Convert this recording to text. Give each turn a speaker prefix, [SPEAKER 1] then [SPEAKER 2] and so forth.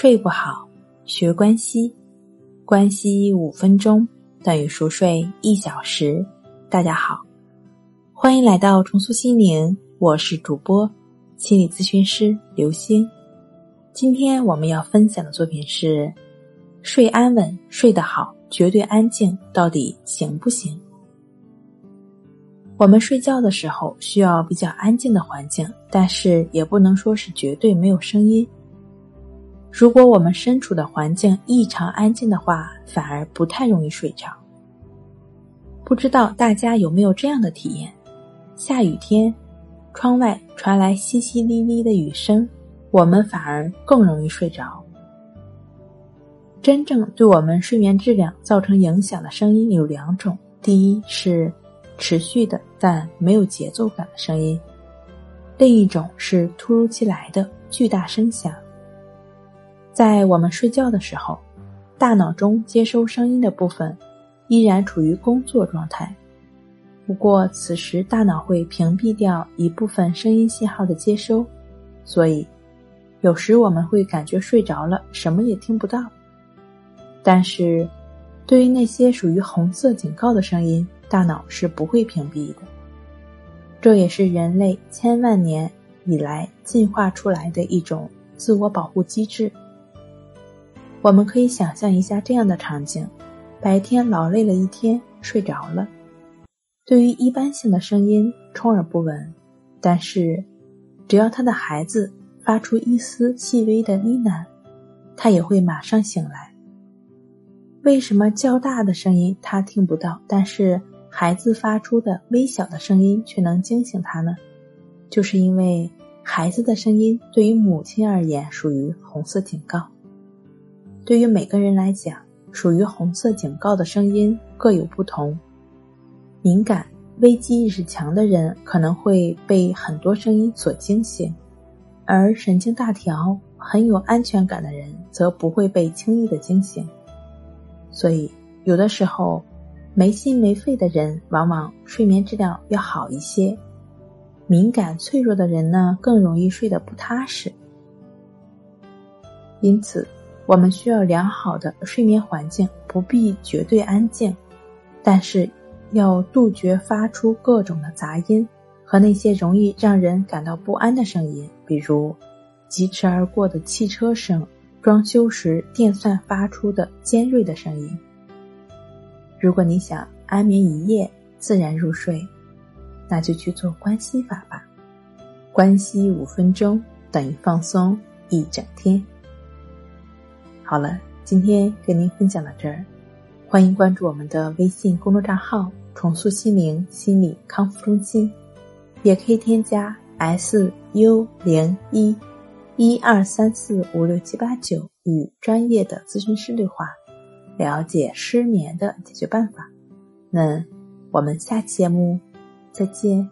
[SPEAKER 1] 睡不好，学关西，关西五分钟等于熟睡一小时。大家好，欢迎来到重塑心灵，我是主播心理咨询师刘星。今天我们要分享的作品是：睡安稳，睡得好，绝对安静，到底行不行？我们睡觉的时候需要比较安静的环境，但是也不能说是绝对没有声音。如果我们身处的环境异常安静的话，反而不太容易睡着。不知道大家有没有这样的体验？下雨天，窗外传来淅淅沥沥的雨声，我们反而更容易睡着。真正对我们睡眠质量造成影响的声音有两种：第一是持续的但没有节奏感的声音；另一种是突如其来的巨大声响。在我们睡觉的时候，大脑中接收声音的部分依然处于工作状态。不过，此时大脑会屏蔽掉一部分声音信号的接收，所以有时我们会感觉睡着了，什么也听不到。但是，对于那些属于红色警告的声音，大脑是不会屏蔽的。这也是人类千万年以来进化出来的一种自我保护机制。我们可以想象一下这样的场景：白天劳累了一天，睡着了。对于一般性的声音充耳不闻，但是只要他的孩子发出一丝细微的呢喃，他也会马上醒来。为什么较大的声音他听不到，但是孩子发出的微小的声音却能惊醒他呢？就是因为孩子的声音对于母亲而言属于红色警告。对于每个人来讲，属于红色警告的声音各有不同。敏感、危机意识强的人可能会被很多声音所惊醒，而神经大条、很有安全感的人则不会被轻易的惊醒。所以，有的时候，没心没肺的人往往睡眠质量要好一些；敏感脆弱的人呢，更容易睡得不踏实。因此。我们需要良好的睡眠环境，不必绝对安静，但是要杜绝发出各种的杂音和那些容易让人感到不安的声音，比如疾驰而过的汽车声、装修时电钻发出的尖锐的声音。如果你想安眠一夜、自然入睡，那就去做关息法吧。关息五分钟等于放松一整天。好了，今天跟您分享到这儿，欢迎关注我们的微信公众账号“重塑心灵心理康复中心”，也可以添加 “s u 零一一二三四五六七八九”与专业的咨询师对话，了解失眠的解决办法。那我们下期节目再见。